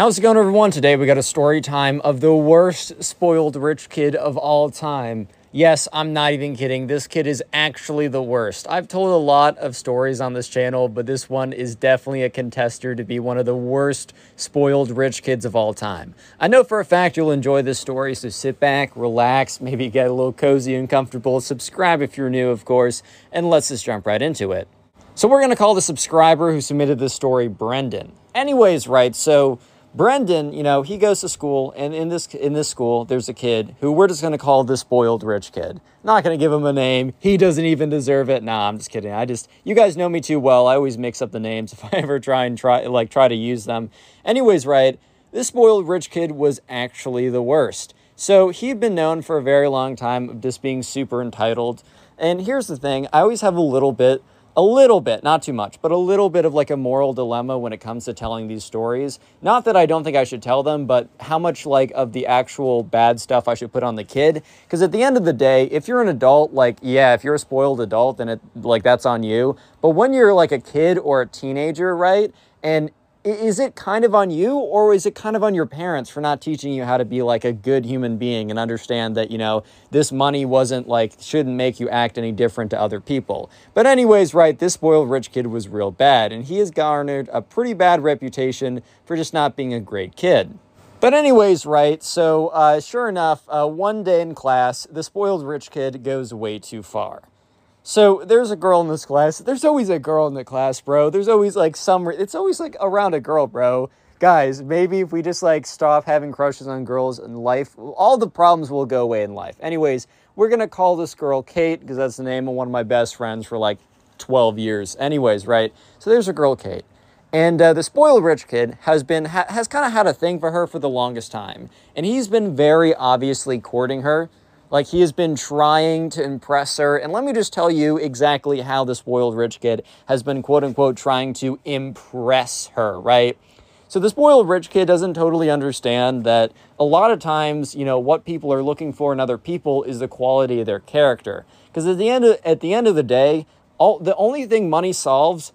How's it going, everyone? Today we got a story time of the worst spoiled rich kid of all time. Yes, I'm not even kidding. This kid is actually the worst. I've told a lot of stories on this channel, but this one is definitely a contester to be one of the worst spoiled rich kids of all time. I know for a fact you'll enjoy this story, so sit back, relax, maybe get a little cozy and comfortable. Subscribe if you're new, of course, and let's just jump right into it. So we're going to call the subscriber who submitted this story Brendan. Anyways, right, so Brendan, you know, he goes to school, and in this in this school, there's a kid who we're just going to call the spoiled rich kid. Not going to give him a name. He doesn't even deserve it. Nah, I'm just kidding. I just you guys know me too well. I always mix up the names if I ever try and try like try to use them. Anyways, right? This spoiled rich kid was actually the worst. So he'd been known for a very long time of just being super entitled. And here's the thing: I always have a little bit a little bit, not too much, but a little bit of like a moral dilemma when it comes to telling these stories. Not that I don't think I should tell them, but how much like of the actual bad stuff I should put on the kid. Because at the end of the day, if you're an adult, like, yeah, if you're a spoiled adult, then it like that's on you. But when you're like a kid or a teenager, right? And is it kind of on you or is it kind of on your parents for not teaching you how to be like a good human being and understand that you know this money wasn't like shouldn't make you act any different to other people but anyways right this spoiled rich kid was real bad and he has garnered a pretty bad reputation for just not being a great kid but anyways, right, so uh, sure enough, uh, one day in class, the spoiled rich kid goes way too far. So there's a girl in this class. There's always a girl in the class, bro. There's always like some. It's always like around a girl, bro. Guys, maybe if we just like stop having crushes on girls in life, all the problems will go away in life. Anyways, we're gonna call this girl Kate because that's the name of one of my best friends for like 12 years. Anyways, right? So there's a girl Kate. And uh, the spoiled rich kid has been ha- has kind of had a thing for her for the longest time, and he's been very obviously courting her. Like he has been trying to impress her. And let me just tell you exactly how the spoiled rich kid has been quote unquote trying to impress her, right? So the spoiled rich kid doesn't totally understand that a lot of times, you know, what people are looking for in other people is the quality of their character. Because at the end of, at the end of the day, all the only thing money solves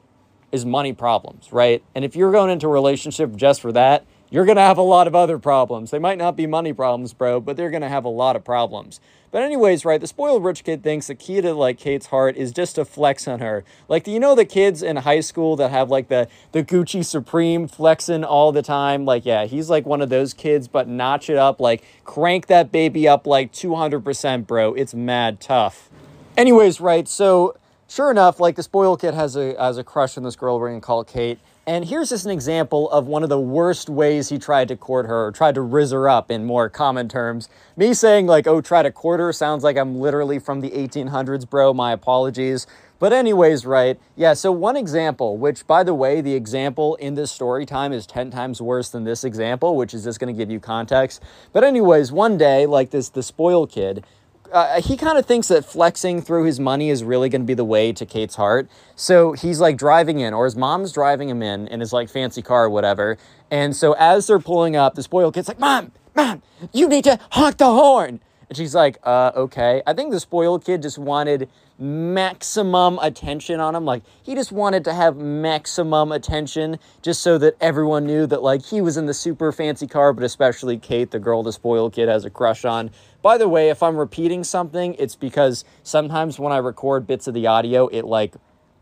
is money problems, right? And if you're going into a relationship just for that, you're going to have a lot of other problems. They might not be money problems, bro, but they're going to have a lot of problems. But anyways, right, the spoiled rich kid thinks the key to like Kate's heart is just to flex on her. Like, do you know the kids in high school that have like the the Gucci Supreme flexing all the time? Like, yeah, he's like one of those kids, but notch it up, like crank that baby up like 200%, bro. It's mad tough. Anyways, right, so sure enough, like the spoiled kid has a has a crush on this girl we're gonna call Kate. And here's just an example of one of the worst ways he tried to court her, or tried to rizz her up in more common terms. Me saying, like, oh, try to court her sounds like I'm literally from the 1800s, bro. My apologies. But, anyways, right? Yeah, so one example, which, by the way, the example in this story time is 10 times worse than this example, which is just going to give you context. But, anyways, one day, like this, the spoiled kid uh, he kind of thinks that flexing through his money is really going to be the way to Kate's heart. So he's like driving in, or his mom's driving him in in his like fancy car or whatever. And so as they're pulling up, the spoiled kid's like, Mom, Mom, you need to honk the horn. And she's like, uh, okay. I think the spoiled kid just wanted maximum attention on him. Like, he just wanted to have maximum attention just so that everyone knew that, like, he was in the super fancy car, but especially Kate, the girl the spoiled kid has a crush on. By the way, if I'm repeating something, it's because sometimes when I record bits of the audio, it, like,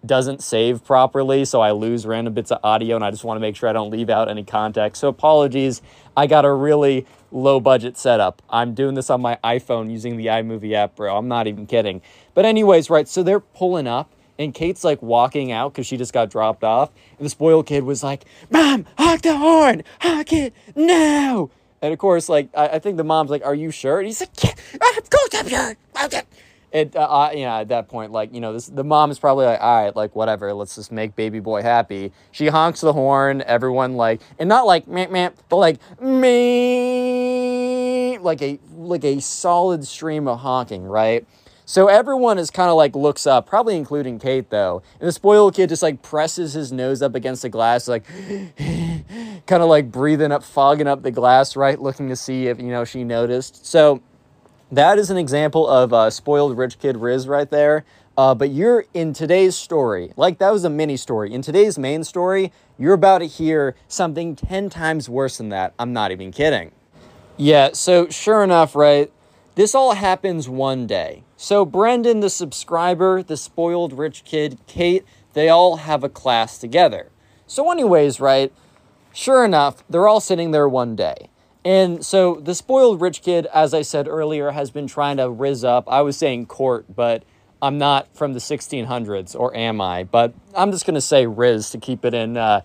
doesn't save properly, so I lose random bits of audio, and I just want to make sure I don't leave out any context. So apologies. I got a really low budget setup. I'm doing this on my iPhone using the iMovie app, bro. I'm not even kidding. But anyways, right, so they're pulling up, and Kate's like walking out because she just got dropped off, and the spoiled kid was like, "Mom, honk the horn, honk it now." And of course, like I, I think the mom's like, "Are you sure?" And he's like, "Yeah, of course I'm sure." It, uh, at that point, like, you know, this, the mom is probably like, all right, like, whatever, let's just make baby boy happy. She honks the horn, everyone, like, and not like, meh, meh, but like, me, like a, like a solid stream of honking, right? So everyone is kind of like looks up, probably including Kate though. And the spoiled kid just like presses his nose up against the glass, like kind of like breathing up, fogging up the glass, right? Looking to see if, you know, she noticed. So that is an example of a spoiled rich kid Riz right there. Uh, but you're in today's story, like that was a mini story. In today's main story, you're about to hear something 10 times worse than that. I'm not even kidding. Yeah, so sure enough, right? This all happens one day. So Brendan, the subscriber, the spoiled rich kid, Kate, they all have a class together. So, anyways, right? Sure enough, they're all sitting there one day. And so the spoiled rich kid, as I said earlier, has been trying to riz up. I was saying court, but I'm not from the 1600s, or am I? But I'm just going to say Riz to keep it in, uh,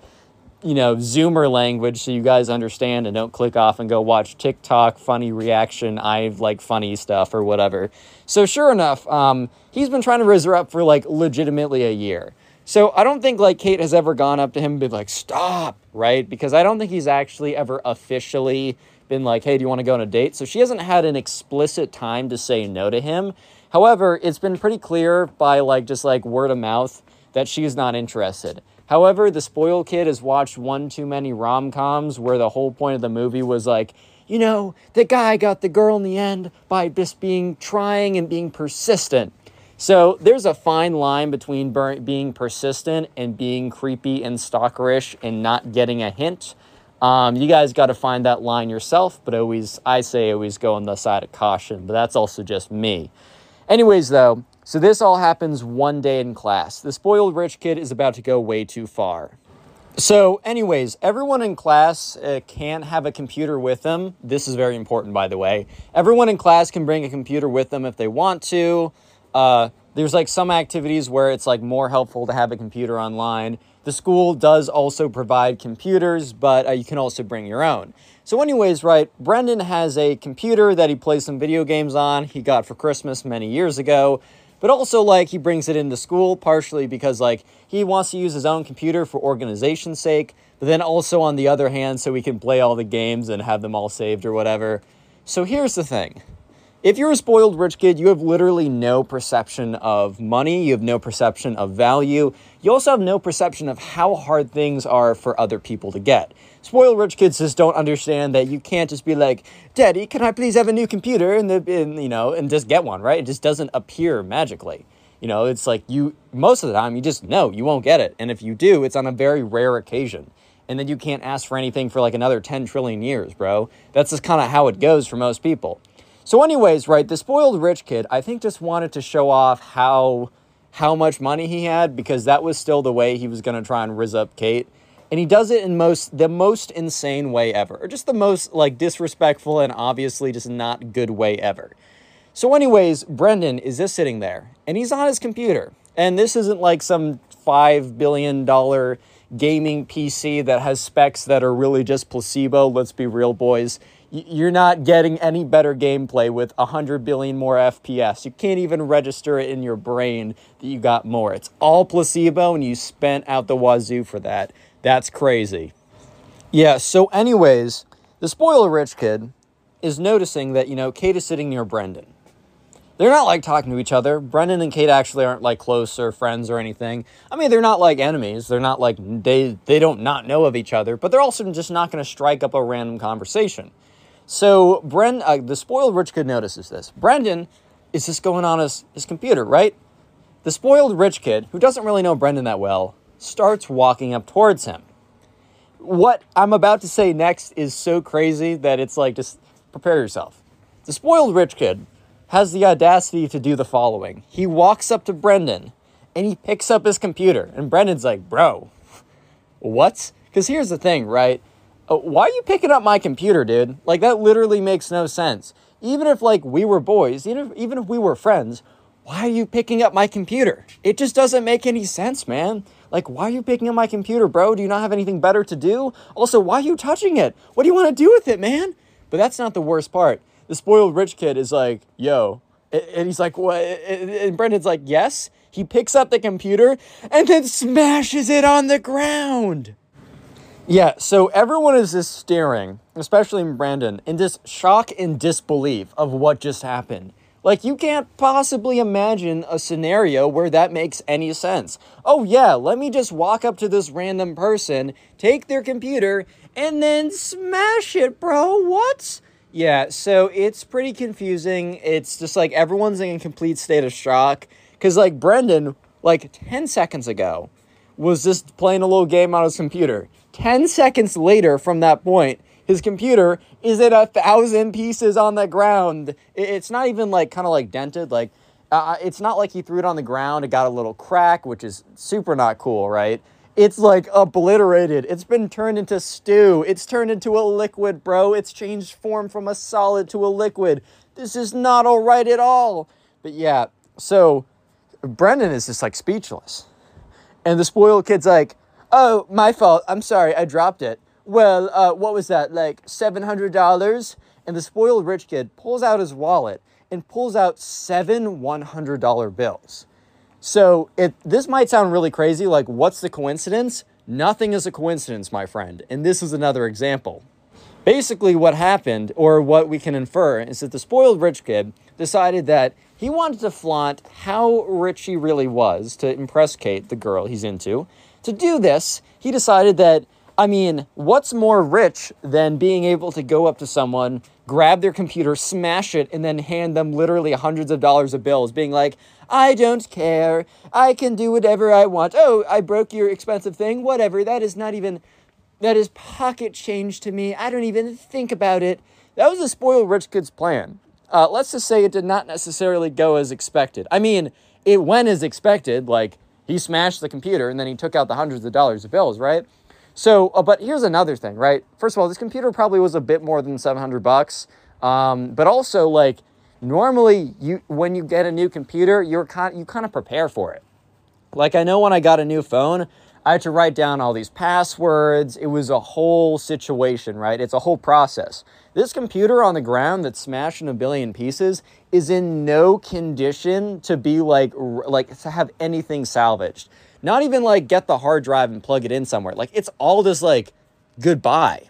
you know, Zoomer language so you guys understand and don't click off and go watch TikTok, funny reaction, I like funny stuff or whatever. So, sure enough, um, he's been trying to Riz her up for like legitimately a year. So I don't think like Kate has ever gone up to him and been like, stop, right? Because I don't think he's actually ever officially been like, hey, do you want to go on a date? So she hasn't had an explicit time to say no to him. However, it's been pretty clear by like just like word of mouth that she's not interested. However, the spoiled kid has watched one too many rom coms where the whole point of the movie was like, you know, the guy got the girl in the end by just being trying and being persistent. So there's a fine line between being persistent and being creepy and stalkerish and not getting a hint. Um, you guys got to find that line yourself, but always, I say, always go on the side of caution, but that's also just me. Anyways, though, so this all happens one day in class. The spoiled rich kid is about to go way too far. So, anyways, everyone in class uh, can have a computer with them. This is very important, by the way. Everyone in class can bring a computer with them if they want to. Uh, there's like some activities where it's like more helpful to have a computer online. The school does also provide computers, but uh, you can also bring your own. So, anyways, right, Brendan has a computer that he plays some video games on. He got for Christmas many years ago, but also like he brings it into school partially because like he wants to use his own computer for organization's sake, but then also on the other hand, so he can play all the games and have them all saved or whatever. So, here's the thing if you're a spoiled rich kid, you have literally no perception of money, you have no perception of value, you also have no perception of how hard things are for other people to get. Spoiled rich kids just don't understand that you can't just be like, "Daddy, can I please have a new computer?" and, the, and you know, and just get one, right? It just doesn't appear magically. You know, it's like you most of the time you just know you won't get it, and if you do, it's on a very rare occasion. And then you can't ask for anything for like another 10 trillion years, bro. That's just kind of how it goes for most people. So, anyways, right, the spoiled rich kid, I think just wanted to show off how how much money he had because that was still the way he was going to try and rizz up Kate. And he does it in most the most insane way ever, or just the most like disrespectful and obviously just not good way ever. So, anyways, Brendan is just sitting there and he's on his computer. And this isn't like some $5 billion gaming PC that has specs that are really just placebo. Let's be real, boys you're not getting any better gameplay with 100 billion more FPS. You can't even register it in your brain that you got more. It's all placebo and you spent out the wazoo for that. That's crazy. Yeah, so, anyways, the spoiler rich kid is noticing that, you know, Kate is sitting near Brendan. They're not like talking to each other. Brendan and Kate actually aren't like close or friends or anything. I mean, they're not like enemies. They're not like they they don't not know of each other, but they're also just not going to strike up a random conversation. So Bren, uh, the spoiled rich kid notices this. Brendan is just going on his, his computer, right? The spoiled rich kid, who doesn't really know Brendan that well, starts walking up towards him. What I'm about to say next is so crazy that it's like, just prepare yourself. The spoiled rich kid has the audacity to do the following. He walks up to Brendan and he picks up his computer. And Brendan's like, bro, what? Because here's the thing, right? Uh, why are you picking up my computer, dude? Like, that literally makes no sense. Even if, like, we were boys, even if, even if we were friends, why are you picking up my computer? It just doesn't make any sense, man. Like, why are you picking up my computer, bro? Do you not have anything better to do? Also, why are you touching it? What do you want to do with it, man? But that's not the worst part. The spoiled rich kid is like, yo. And he's like, what? And Brendan's like, yes. He picks up the computer and then smashes it on the ground. Yeah, so everyone is just staring, especially Brandon, in this shock and disbelief of what just happened. Like, you can't possibly imagine a scenario where that makes any sense. Oh, yeah, let me just walk up to this random person, take their computer, and then smash it, bro. What? Yeah, so it's pretty confusing. It's just like everyone's in a complete state of shock Because, like, Brendan, like 10 seconds ago, was just playing a little game on his computer. 10 seconds later from that point, his computer is at a thousand pieces on the ground. It's not even like kind of like dented. Like, uh, it's not like he threw it on the ground. It got a little crack, which is super not cool, right? It's like obliterated. It's been turned into stew. It's turned into a liquid, bro. It's changed form from a solid to a liquid. This is not all right at all. But yeah, so Brendan is just like speechless. And the spoiled kid's like, oh, my fault. I'm sorry. I dropped it. Well, uh, what was that? Like $700? And the spoiled rich kid pulls out his wallet and pulls out seven $100 bills. So it this might sound really crazy, like what's the coincidence? Nothing is a coincidence, my friend. And this is another example. Basically, what happened, or what we can infer, is that the spoiled rich kid decided that he wanted to flaunt how rich he really was to impress Kate, the girl he's into. To do this, he decided that, I mean, what's more rich than being able to go up to someone, grab their computer, smash it, and then hand them literally hundreds of dollars of bills, being like, I don't care. I can do whatever I want. Oh, I broke your expensive thing. Whatever. That is not even, that is pocket change to me. I don't even think about it. That was a spoiled rich kid's plan. Uh, let's just say it did not necessarily go as expected. I mean, it went as expected. Like, he smashed the computer and then he took out the hundreds of dollars of bills, right? So, uh, but here's another thing, right? First of all, this computer probably was a bit more than 700 bucks. Um, but also, like, normally you when you get a new computer, you're kind you kind of prepare for it. Like I know when I got a new phone, I had to write down all these passwords. It was a whole situation, right? It's a whole process. This computer on the ground that's smashed in a billion pieces is in no condition to be like like to have anything salvaged. Not even like get the hard drive and plug it in somewhere. Like it's all just like goodbye.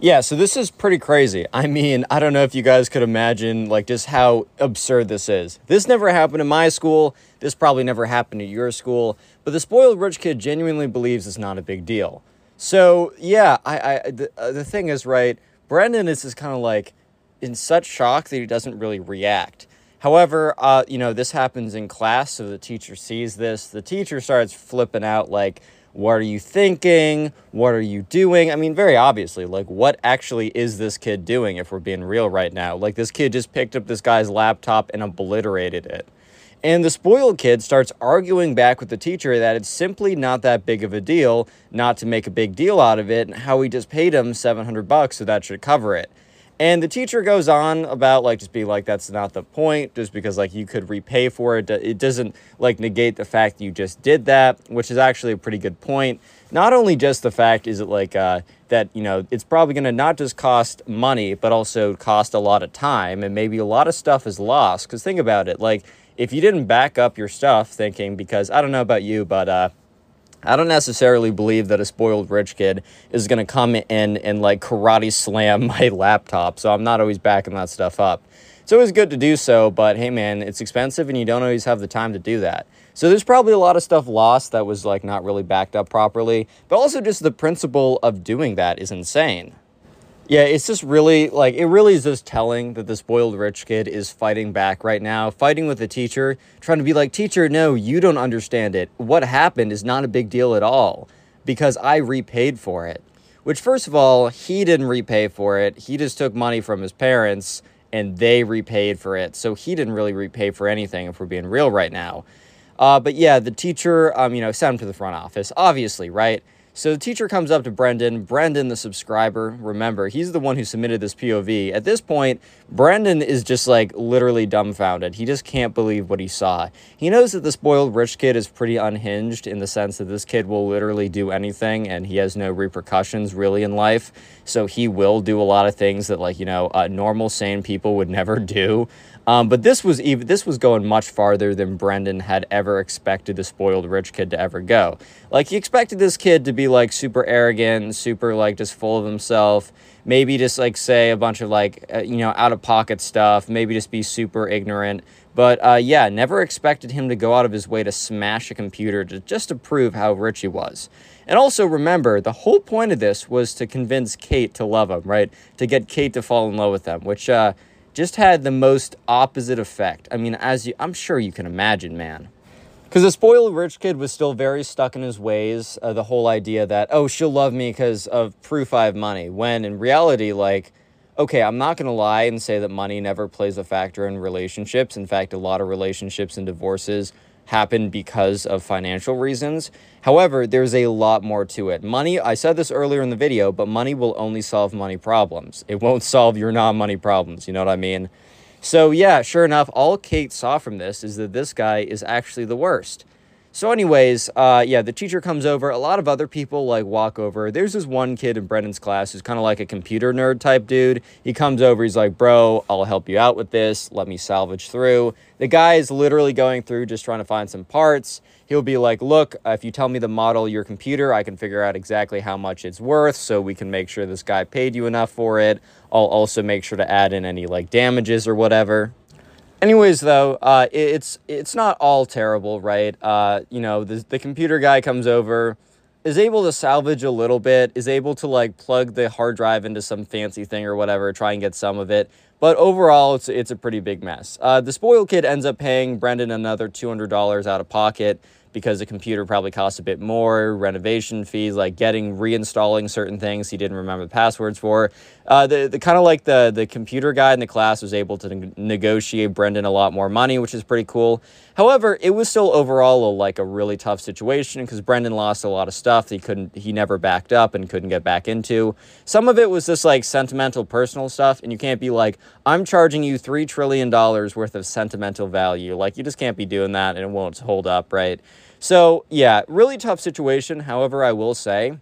Yeah, so this is pretty crazy. I mean, I don't know if you guys could imagine like just how absurd this is. This never happened in my school. This probably never happened at your school. But the spoiled rich kid genuinely believes it's not a big deal. So yeah, I, I the, uh, the thing is right. Brendan is just kind of like in such shock that he doesn't really react. However, uh, you know, this happens in class, so the teacher sees this. The teacher starts flipping out like, what are you thinking? What are you doing? I mean, very obviously, like, what actually is this kid doing if we're being real right now? Like, this kid just picked up this guy's laptop and obliterated it. And the spoiled kid starts arguing back with the teacher that it's simply not that big of a deal not to make a big deal out of it and how he just paid him 700 bucks so that should cover it. And the teacher goes on about like just being like that's not the point just because like you could repay for it. It doesn't like negate the fact you just did that, which is actually a pretty good point. Not only just the fact is it like uh, that you know it's probably going to not just cost money but also cost a lot of time and maybe a lot of stuff is lost. Because think about it, like if you didn't back up your stuff thinking because I don't know about you, but uh, I don't necessarily believe that a spoiled rich kid is going to come in and like karate slam my laptop. So I'm not always backing that stuff up. It's always good to do so, but hey man, it's expensive and you don't always have the time to do that. So there's probably a lot of stuff lost that was like not really backed up properly, but also just the principle of doing that is insane. Yeah, it's just really like it really is just telling that the spoiled rich kid is fighting back right now, fighting with the teacher, trying to be like, "Teacher, no, you don't understand it. What happened is not a big deal at all because I repaid for it." Which first of all, he didn't repay for it. He just took money from his parents and they repaid for it. So he didn't really repay for anything if we're being real right now. Uh, but yeah, the teacher, um, you know, sent him to the front office, obviously, right? So the teacher comes up to Brendan. Brendan, the subscriber, remember, he's the one who submitted this POV. At this point, Brendan is just like literally dumbfounded. He just can't believe what he saw. He knows that the spoiled rich kid is pretty unhinged in the sense that this kid will literally do anything and he has no repercussions really in life. So he will do a lot of things that, like, you know, uh, normal, sane people would never do. Um, but this was even this was going much farther than Brendan had ever expected the spoiled rich kid to ever go. Like he expected this kid to be like super arrogant, super like just full of himself. Maybe just like say a bunch of like uh, you know out of pocket stuff. Maybe just be super ignorant. But uh, yeah, never expected him to go out of his way to smash a computer to, just to prove how rich he was. And also remember, the whole point of this was to convince Kate to love him, right? To get Kate to fall in love with him, which uh, just had the most opposite effect. I mean, as you, I'm sure you can imagine, man. Because the spoiled rich kid was still very stuck in his ways. Uh, the whole idea that, oh, she'll love me because of proof I have money. When in reality, like, okay, I'm not going to lie and say that money never plays a factor in relationships. In fact, a lot of relationships and divorces happen because of financial reasons. However, there's a lot more to it. Money, I said this earlier in the video, but money will only solve money problems. It won't solve your non money problems. You know what I mean? So, yeah, sure enough, all Kate saw from this is that this guy is actually the worst. So, anyways, uh, yeah, the teacher comes over. A lot of other people like walk over. There's this one kid in Brendan's class who's kind of like a computer nerd type dude. He comes over. He's like, "Bro, I'll help you out with this. Let me salvage through." The guy is literally going through just trying to find some parts. He'll be like, "Look, if you tell me the model of your computer, I can figure out exactly how much it's worth, so we can make sure this guy paid you enough for it. I'll also make sure to add in any like damages or whatever." Anyways, though, uh, it's it's not all terrible, right? Uh, you know, the, the computer guy comes over, is able to salvage a little bit, is able to like plug the hard drive into some fancy thing or whatever, try and get some of it. But overall, it's it's a pretty big mess. Uh, the spoiled kid ends up paying Brendan another two hundred dollars out of pocket because the computer probably costs a bit more, renovation fees, like getting reinstalling certain things he didn't remember the passwords for. Uh, the the kind of like the the computer guy in the class was able to ne- negotiate Brendan a lot more money, which is pretty cool. However, it was still overall a, like a really tough situation because Brendan lost a lot of stuff he couldn't he never backed up and couldn't get back into. Some of it was just like sentimental personal stuff, and you can't be like, I'm charging you three trillion dollars worth of sentimental value. Like you just can't be doing that and it won't hold up, right? So yeah, really tough situation. However, I will say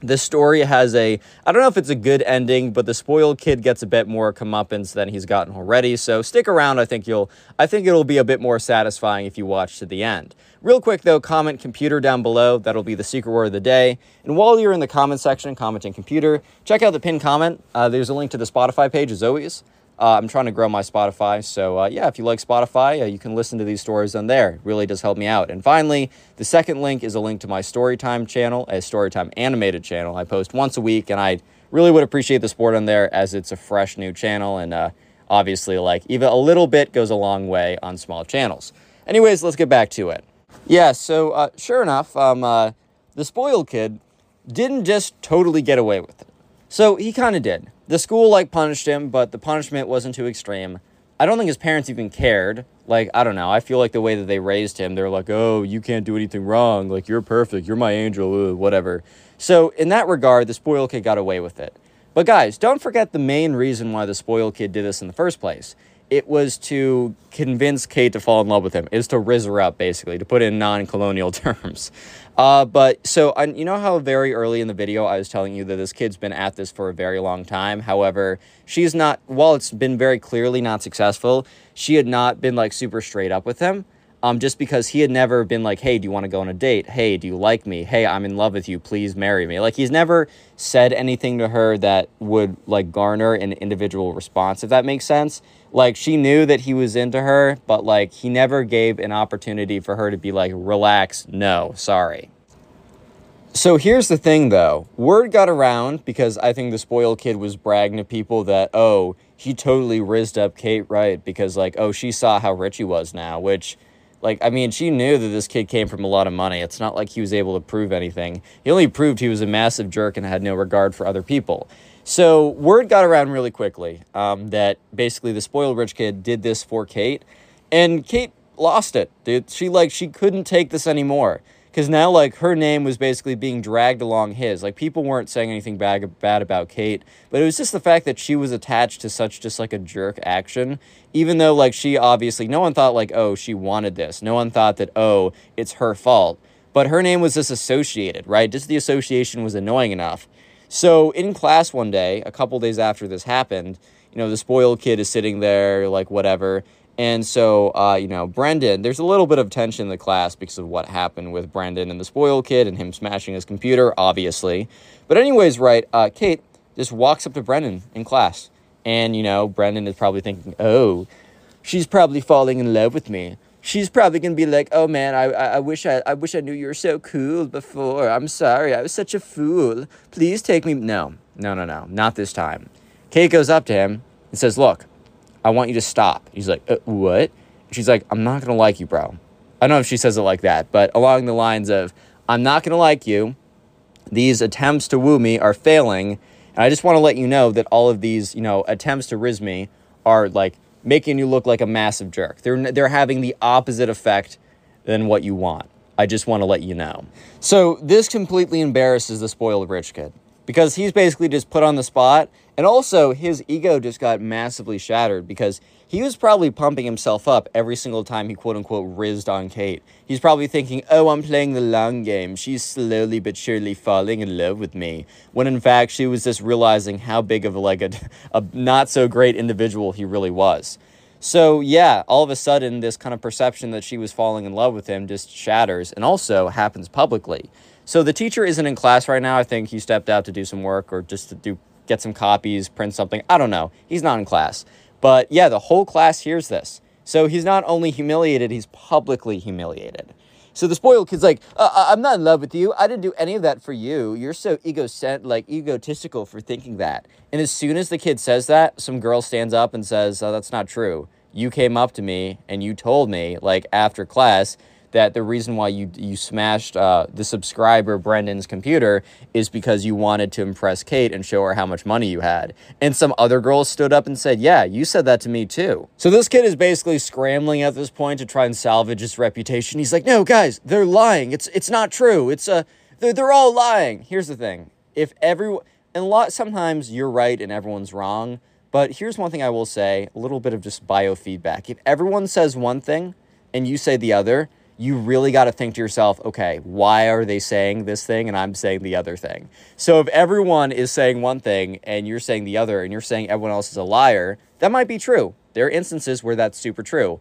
this story has a I don't know if it's a good ending, but the spoiled kid gets a bit more comeuppance than he's gotten already. So stick around. I think you'll I think it'll be a bit more satisfying if you watch to the end. Real quick though, comment computer down below. That'll be the secret word of the day. And while you're in the comment section commenting computer, check out the pinned comment. Uh, there's a link to the Spotify page as always. Uh, I'm trying to grow my Spotify. So, uh, yeah, if you like Spotify, uh, you can listen to these stories on there. It really does help me out. And finally, the second link is a link to my Storytime channel, a Storytime animated channel. I post once a week, and I really would appreciate the support on there as it's a fresh new channel. And uh, obviously, like, even a little bit goes a long way on small channels. Anyways, let's get back to it. Yeah, so uh, sure enough, um, uh, the spoiled kid didn't just totally get away with it. So he kind of did. The school like punished him, but the punishment wasn't too extreme. I don't think his parents even cared. Like, I don't know. I feel like the way that they raised him, they're like, oh, you can't do anything wrong. Like, you're perfect. You're my angel, whatever. So, in that regard, the spoiled kid got away with it. But, guys, don't forget the main reason why the spoiled kid did this in the first place it was to convince Kate to fall in love with him. Is to riz her up, basically, to put in non-colonial terms. Uh, but so you know how very early in the video I was telling you that this kid's been at this for a very long time. However, she's not. While it's been very clearly not successful, she had not been like super straight up with him um, just because he had never been like, hey, do you want to go on a date? Hey, do you like me? Hey, I'm in love with you. Please marry me. Like, he's never said anything to her that would like garner an individual response, if that makes sense. Like, she knew that he was into her, but like, he never gave an opportunity for her to be like, relax, no, sorry. So here's the thing though. Word got around because I think the spoiled kid was bragging to people that, oh, he totally rizzed up Kate right because, like, oh, she saw how rich he was now, which like, I mean, she knew that this kid came from a lot of money. It's not like he was able to prove anything. He only proved he was a massive jerk and had no regard for other people. So, word got around really quickly um, that basically the spoiled rich kid did this for Kate. And Kate lost it, dude. She, like, she couldn't take this anymore because now like her name was basically being dragged along his like people weren't saying anything bad, bad about kate but it was just the fact that she was attached to such just like a jerk action even though like she obviously no one thought like oh she wanted this no one thought that oh it's her fault but her name was just associated right just the association was annoying enough so in class one day a couple days after this happened you know the spoiled kid is sitting there like whatever and so, uh, you know, Brendan, there's a little bit of tension in the class because of what happened with Brendan and the spoiled kid and him smashing his computer, obviously. But, anyways, right, uh, Kate just walks up to Brendan in class. And, you know, Brendan is probably thinking, oh, she's probably falling in love with me. She's probably gonna be like, "Oh man, I, I, I wish I, I wish I knew you were so cool before. I'm sorry, I was such a fool. Please take me." No, no, no, no, not this time. Kate goes up to him and says, "Look, I want you to stop. He's like, uh, what? She's like, I'm not to like you, bro. I don't know if she says it like that, but along the lines of, I'm not to like you. These attempts to woo me are failing. And I just want to let you know that all of these, you know, attempts to riz me are like making you look like a massive jerk. They're, they're having the opposite effect than what you want. I just want to let you know. So this completely embarrasses the spoiled rich kid because he's basically just put on the spot. And also, his ego just got massively shattered because he was probably pumping himself up every single time he quote unquote rizzed on Kate. He's probably thinking, oh, I'm playing the long game. She's slowly but surely falling in love with me. When in fact, she was just realizing how big of a, like a, a not so great individual he really was. So, yeah, all of a sudden, this kind of perception that she was falling in love with him just shatters and also happens publicly. So, the teacher isn't in class right now. I think he stepped out to do some work or just to do get some copies, print something. I don't know. He's not in class. But yeah, the whole class hears this. So he's not only humiliated, he's publicly humiliated. So the spoiled kid's like, uh, uh, I'm not in love with you. I didn't do any of that for you. You're so egocent, like egotistical for thinking that. And as soon as the kid says that, some girl stands up and says, oh, that's not true. You came up to me and you told me, like after class, that the reason why you you smashed uh, the subscriber Brendan's computer is because you wanted to impress Kate and show her how much money you had. And some other girls stood up and said, "Yeah, you said that to me too." So this kid is basically scrambling at this point to try and salvage his reputation. He's like, "No, guys, they're lying. It's it's not true. It's a uh, they're, they're all lying." Here's the thing: if everyone and a lot sometimes you're right and everyone's wrong. But here's one thing I will say a little bit of just biofeedback. If everyone says one thing and you say the other, you really got to think to yourself, okay, why are they saying this thing and I'm saying the other thing? So if everyone is saying one thing and you're saying the other and you're saying everyone else is a liar, that might be true. There are instances where that's super true.